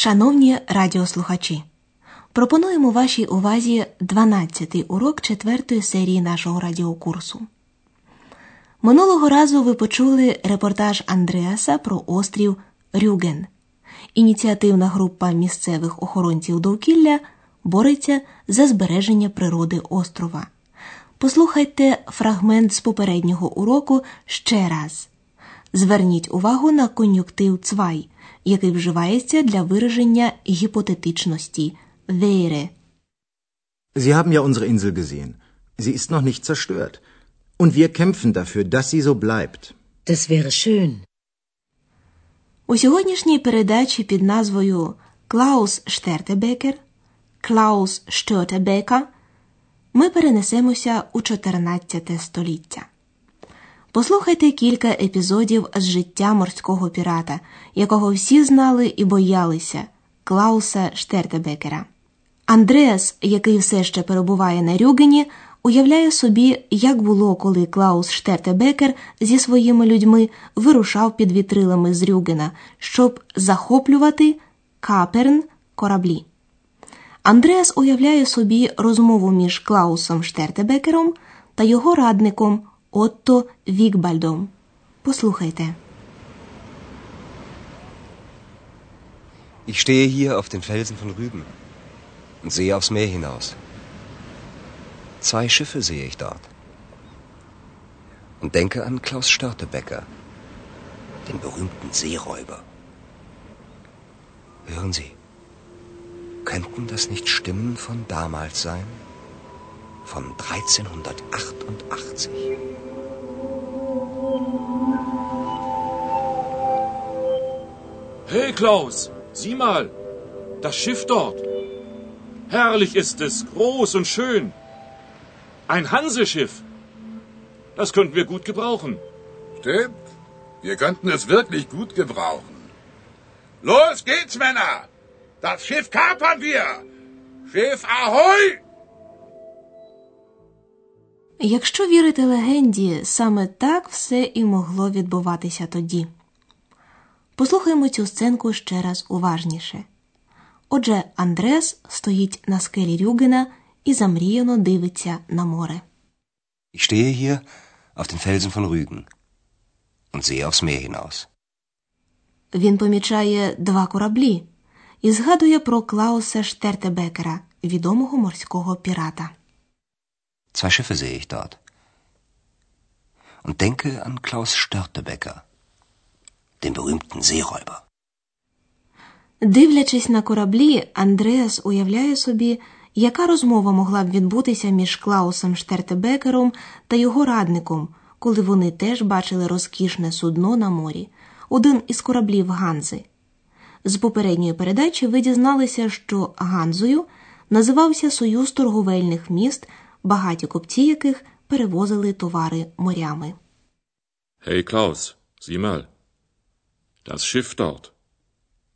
Шановні радіослухачі, пропонуємо вашій увазі 12-й урок четвертої серії нашого радіокурсу. Минулого разу ви почули репортаж Андреаса про острів Рюген. Ініціативна група місцевих охоронців довкілля бореться за збереження природи острова. Послухайте фрагмент з попереднього уроку ще раз. Зверніть увагу на кон'юктив цвай, який вживається для вираження гіпотетичності wäre. Sie haben ja unsere Insel gesehen. Sie ist noch nicht zerstört. Und wir kämpfen dafür, dass sie so bleibt. Das wäre schön. У сьогоднішній передачі під назвою Клаус Штертебекер Клаус Штьотебека ми перенесемося у 14 століття. Послухайте кілька епізодів з життя морського пірата, якого всі знали і боялися Клауса Штертебекера. Андреас, який все ще перебуває на Рюгені, уявляє собі, як було, коли Клаус Штертебекер зі своїми людьми вирушав під вітрилами з Рюгена, щоб захоплювати каперн кораблі. Андреас уявляє собі розмову між Клаусом Штертебекером та його радником Отто Вікбальдом. Послухайте. Ich stehe hier auf den Felsen von Rügen und sehe aufs Meer hinaus. Zwei Schiffe sehe ich dort. Und denke an Klaus Störtebecker, den berühmten Seeräuber. Hören Sie, könnten das nicht Stimmen von damals sein? Von 1388. Hey Klaus, sieh mal, das Schiff dort. Herrlich ist es, groß und schön. Ein Hanseschiff. Das könnten wir gut gebrauchen. Stimmt. Wir könnten es wirklich gut gebrauchen. Los geht's, Männer! Das Schiff kapern wir! Schiff Ahoi! Якщо вірити легенді, саме так все і могло відбуватися тоді. Послухаймо цю сценку ще раз уважніше. Отже, Андрес стоїть на скелі Рюгена і замріяно дивиться на море. Ich stehe hier auf den Felsen von Rügen und sehe aufs Meer hinaus. Він помічає два кораблі і згадує про Клауса Штертебекера, відомого морського пірата. Zwei Schiffe sehe ich dort. Und denke an Klaus Störtebecker, den berühmten Seeräuber. Дивлячись на кораблі, Андреас уявляє собі, яка розмова могла б відбутися між Клаусом Штертебекером та його радником, коли вони теж бачили розкішне судно на морі, один із кораблів Ганзи. З попередньої передачі ви дізналися, що Ганзою називався Союз торговельних міст, багаті купці яких перевозили товари морями. Hey Klaus, sieh mal, das Schiff dort.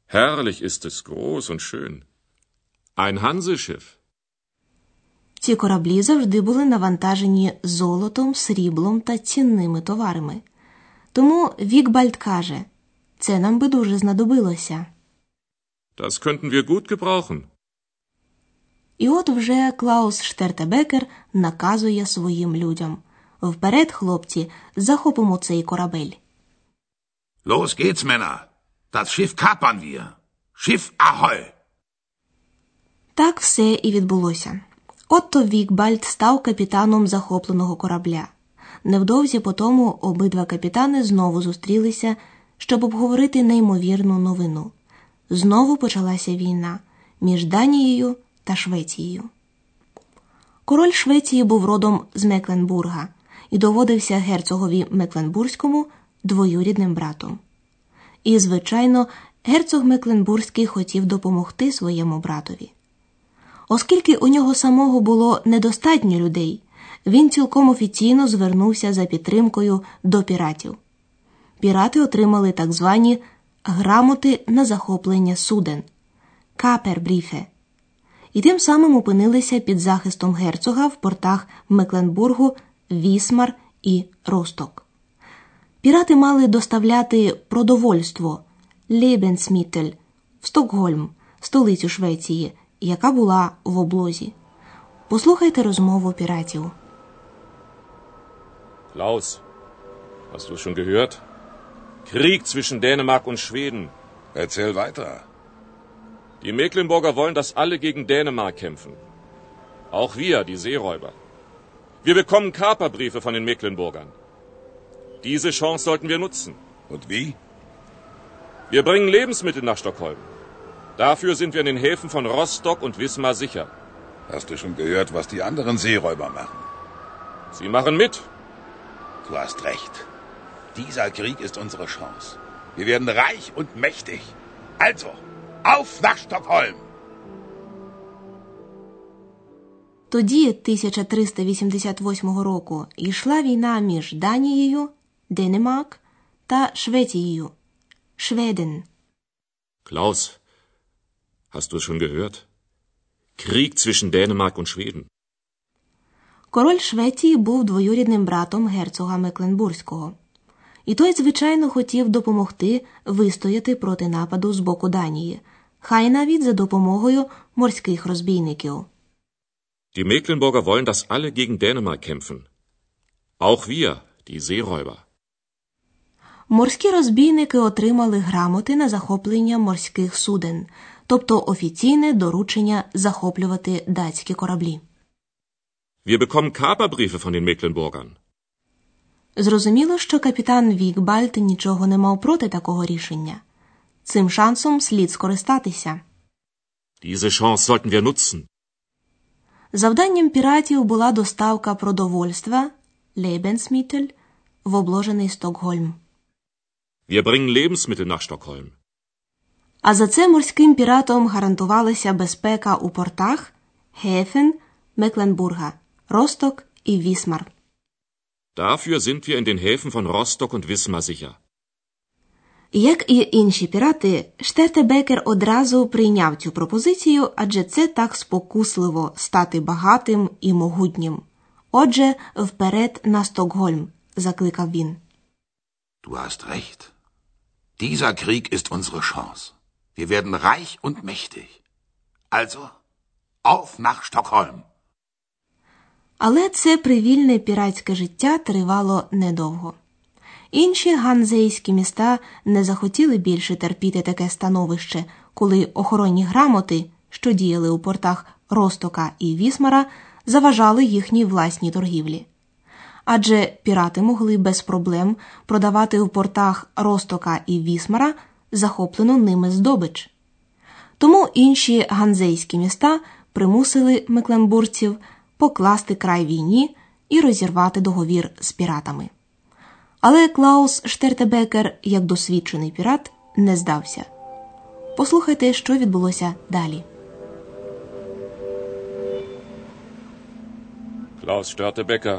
Herrlich ist es, groß und schön. Ein Hanseschiff. Ці кораблі завжди були навантажені золотом, сріблом та цінними товарами. Тому Вікбальд каже, це нам би дуже знадобилося. Das könnten wir gut gebrauchen. І от вже Клаус Штертебекер наказує своїм людям Вперед, хлопці, захопимо цей корабель. Los geht's, Männer! Das Schiff kapern wir! Schiff Ahoi! Так все і відбулося. Отто Вікбальд став капітаном захопленого корабля. Невдовзі по тому обидва капітани знову зустрілися, щоб обговорити неймовірну новину. Знову почалася війна між Данією та Швецією. Король Швеції був родом з Мекленбурга і доводився герцогові Мекленбурзькому двоюрідним братом. І, звичайно, герцог Мекленбурзький хотів допомогти своєму братові. Оскільки у нього самого було недостатньо людей, він цілком офіційно звернувся за підтримкою до піратів. Пірати отримали так звані грамоти на захоплення суден капербріфе, і тим самим опинилися під захистом герцога в портах Мекленбургу, Вісмар і Росток. Пірати мали доставляти продовольство Лебенсмітель в Стокгольм, столицю Швеції, яка була в облозі. Послухайте розмову піратів. Klaus, hast du schon gehört? Krieg zwischen Dänemark und Schweden. Erzähl weiter. Die Mecklenburger wollen, dass alle gegen Dänemark kämpfen. Auch wir, die Seeräuber. Wir bekommen Kaperbriefe von den Mecklenburgern. Diese Chance sollten wir nutzen. Und wie? Wir bringen Lebensmittel nach Stockholm. Dafür sind wir in den Häfen von Rostock und Wismar sicher. Hast du schon gehört, was die anderen Seeräuber machen? Sie machen mit. Du hast recht. Dieser Krieg ist unsere Chance. Wir werden reich und mächtig. Also, auf nach Stockholm! Тоді, 1388 року, йшла війна між Данією, Денемак та Швецією. Шведен. Klaus, hast du schon gehört? Krieg zwischen Dänemark und Schweden. Король Швеції був двоюрідним братом герцога Мекленбурзького. І той, звичайно, хотів допомогти вистояти проти нападу з боку Данії, хай навіть за допомогою морських розбійників. Die Mecklenburger wollen, dass alle gegen Dänemark kämpfen. Auch wir, die Seeräuber. Морські розбійники отримали грамоти на захоплення морських суден, тобто офіційне доручення захоплювати датські кораблі. Wir bekommen Kaperbriefe von den Mecklenburgern. Зрозуміло, що капітан Вікбальт нічого не мав проти такого рішення. Цим шансом слід скористатися. Diese Chance sollten wir nutzen. Завданням піратів була доставка продовольства Lebensmittel в обложений Стокгольм. Wir bringen Lebensmittel nach Stockholm. А за це морським піратам гарантувалася безпека у портах Häfen, Мекленбурга, Росток і Вісмар. Dafür sind wir in den Häfen von Rostock und Wismar sicher. Як і інші пірати, Штертебекер одразу прийняв цю пропозицію, адже це так спокусливо стати багатим і могутнім. Отже, вперед на Стокгольм, закликав він. Du hast recht. Dieser Krieg ist unsere Chance. Wir werden reich und mächtig. Also, auf nach Stockholm! Але це привільне піратське життя тривало недовго. Інші ганзейські міста не захотіли більше терпіти таке становище, коли охоронні грамоти, що діяли у портах Ростока і Вісмара, заважали їхній власній торгівлі. Адже пірати могли без проблем продавати у портах Ростока і Вісмара захоплену ними здобич. Тому інші ганзейські міста примусили мекленбурців покласти край війні і розірвати договір з піратами. Але Клаус Штертебекер, як досвідчений пірат, не здався. Послухайте, що відбулося далі. Klaus Störtebecker,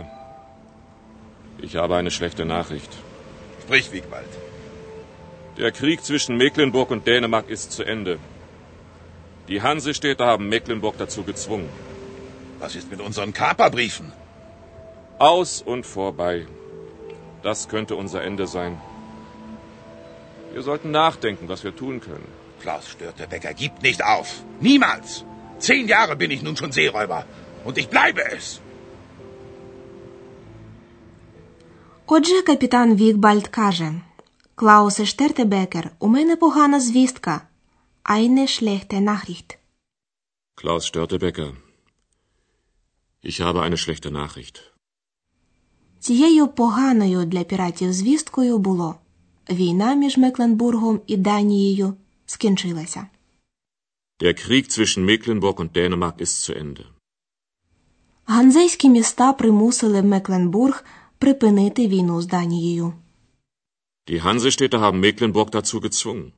ich habe eine schlechte Nachricht. Sprich, Wiegwald. Der Krieg zwischen Mecklenburg und Dänemark ist zu Ende. Die Hansestädte haben Mecklenburg dazu gezwungen. Was ist mit unseren Kaperbriefen? Aus und vorbei. Das könnte unser Ende sein. Wir sollten nachdenken, was wir tun können. Klaus Störtebecker gibt nicht auf. Niemals. Zehn Jahre bin ich nun schon Seeräuber. Und ich bleibe es. Отже, капітан Вікбальд каже: Клаусе Штертебекер, у мене погана звістка. Eine schlechte Nachricht. Klaus Störtebecker, ich habe eine schlechte Nachricht. Цією поганою для піратів звісткою було війна між Мекленбургом і Данією скінчилася. Der Krieg zwischen Mecklenburg und Dänemark ist zu Ende. Ганзейські міста примусили Мекленбург припинити війну з Данією. Die Hansestädte haben Mecklenburg dazu gezwungen.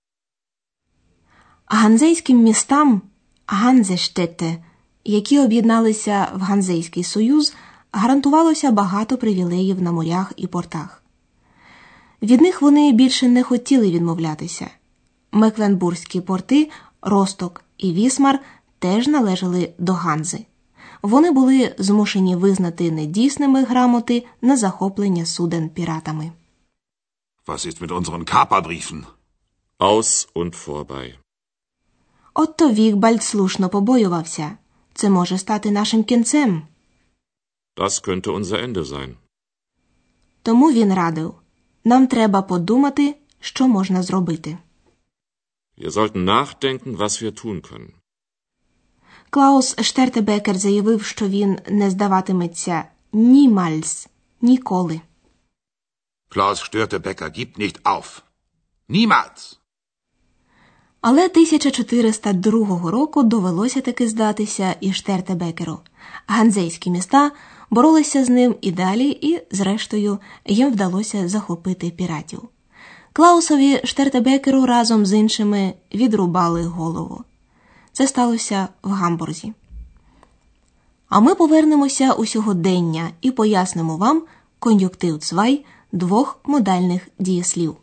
Ганзейським містам Ганзештете, які об'єдналися в Ганзейський союз, гарантувалося багато привілеїв на морях і портах. Від них вони більше не хотіли відмовлятися. Мекленбурзькі порти, Росток і Вісмар теж належали до Ганзи. Вони були змушені визнати недійсними грамоти на захоплення суден піратами. Was ist mit unseren Kaperbriefen? Aus und vorbei. Отто Вігбальд слушно побоювався. Це може стати нашим кінцем. Das könnte unser Ende sein. Тому він радив нам треба подумати, що можна зробити. Wir sollten nachdenken, was wir tun können. Клаус Штертебекер заявив, що він не здаватиметься німальс, ніколи. Klaus Störtebecker gibt nicht auf. Niemals. Але 1402 року довелося таки здатися і Штертебекеру. Ганзейські міста боролися з ним і далі, і, зрештою, їм вдалося захопити піратів. Клаусові Штертебекеру разом з іншими відрубали голову. Це сталося в Гамбурзі. А ми повернемося у сьогодення і пояснимо вам кон'юктив цвай двох модальних дієслів.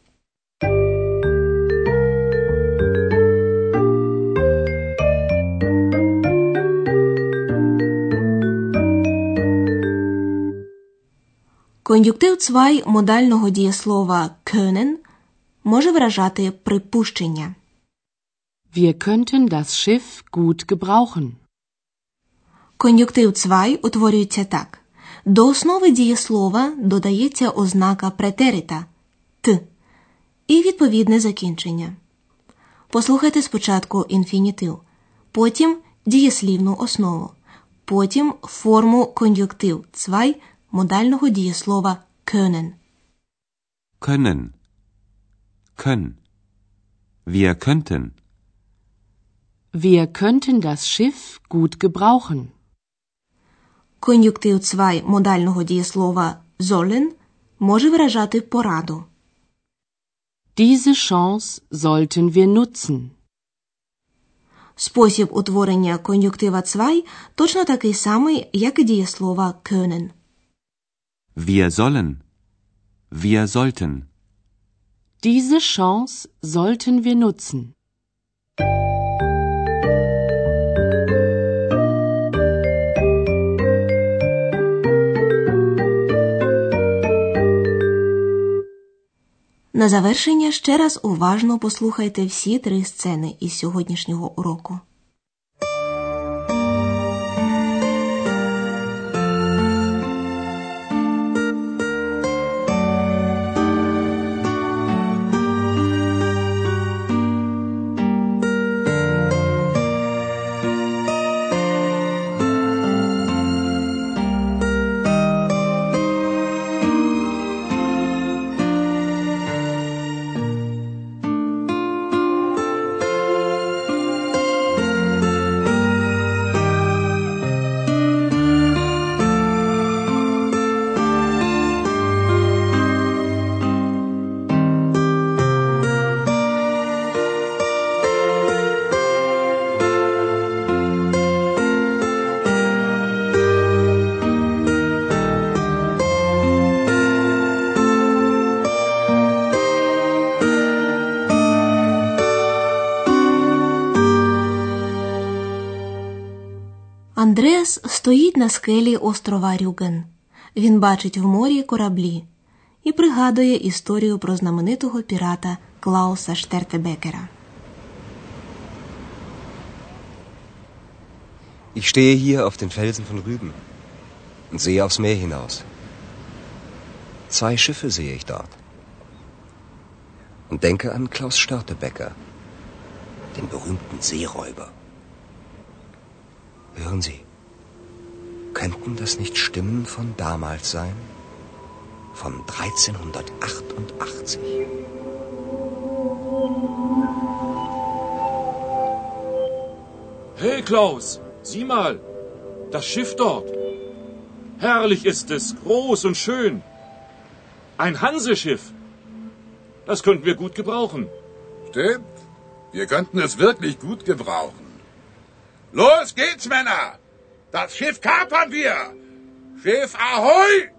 Кон'юктив цвай модального дієслова können може виражати припущення. Wir könnten das Schiff gut gebrauchen. Кон'юктив цвай утворюється так. До основи дієслова додається ознака претерита т і відповідне закінчення. Послухайте спочатку інфінітив, потім дієслівну основу, потім форму кон'юктив цвай модального дієслова können. Können. Können. Wir könnten. Wir könnten das Schiff gut gebrauchen. Кон'юктив цвай модального дієслова sollen може виражати пораду. Diese Chance sollten wir nutzen. Спосіб утворення кон'юктива цвай точно такий самий, як і дієслова können. Wir sollen. Wir sollten. Diese Chance sollten wir nutzen. На завершення ще раз уважно послухайте всі три сцени із сьогоднішнього уроку. стоїть на скелі острова Рюген. Він бачить в морі кораблі і пригадує історію про знаменитого пірата Клауса Штертебекера. Ich stehe hier auf den Felsen von Rügen und sehe aufs Meer hinaus. Zwei Schiffe sehe ich dort. Und denke an Klaus Störtebecker, den berühmten Seeräuber. Hören Sie, könnten das nicht Stimmen von damals sein? Von 1388? Hey Klaus, sieh mal, das Schiff dort. Herrlich ist es, groß und schön. Ein Hanseschiff. Das könnten wir gut gebrauchen. Stimmt. Wir könnten es wirklich gut gebrauchen. Los geht's, Männer! Das Schiff kapern wir! Schiff Ahoi!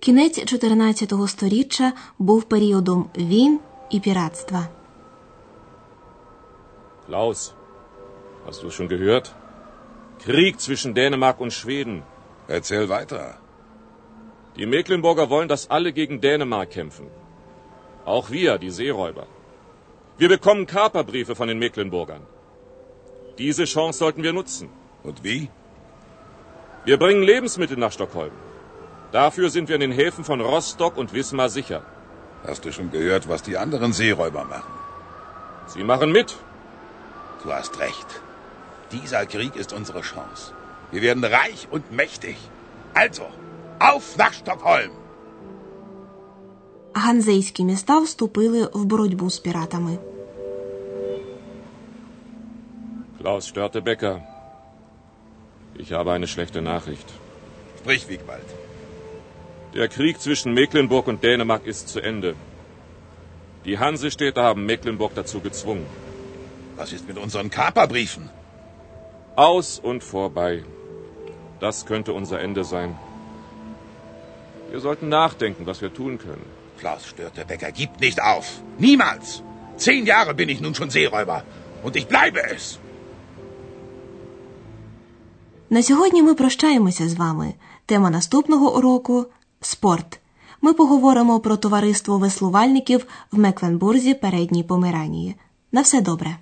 Кінець 14 століття був періодом війн і піратства. Klaus, hast du es schon gehört? Krieg zwischen Dänemark und Schweden. Erzähl weiter. Die Mecklenburger wollen, dass alle gegen Dänemark kämpfen. Auch wir, die Seeräuber. Wir bekommen Kaperbriefe von den Mecklenburgern. Diese Chance sollten wir nutzen. Und wie? Wir bringen Lebensmittel nach Stockholm. Dafür sind wir in den Häfen von Rostock und Wismar sicher. Hast du schon gehört, was die anderen Seeräuber machen? Sie machen mit. Du hast recht. Dieser Krieg ist unsere Chance. Wir werden reich und mächtig. Also, auf nach Stockholm! Ганзейські міста вступили в боротьбу з піратами. Klaus Störtebecker. Ich habe eine schlechte Nachricht. Sprich, Wiegwald. Der Krieg zwischen Mecklenburg und Dänemark ist zu Ende. Die Hansestädte haben Mecklenburg dazu gezwungen. Was ist mit unseren Kaperbriefen? Aus und vorbei. Das könnte unser Ende sein. Wir sollten nachdenken, was wir tun können. Klaus Störtebecker gibt nicht auf. Niemals. Zehn Jahre bin ich nun schon Seeräuber. Und ich bleibe es. На сьогодні ми прощаємося з вами. Тема наступного уроку спорт. Ми поговоримо про товариство веслувальників в Мекленбурзі передній Померанії. На все добре.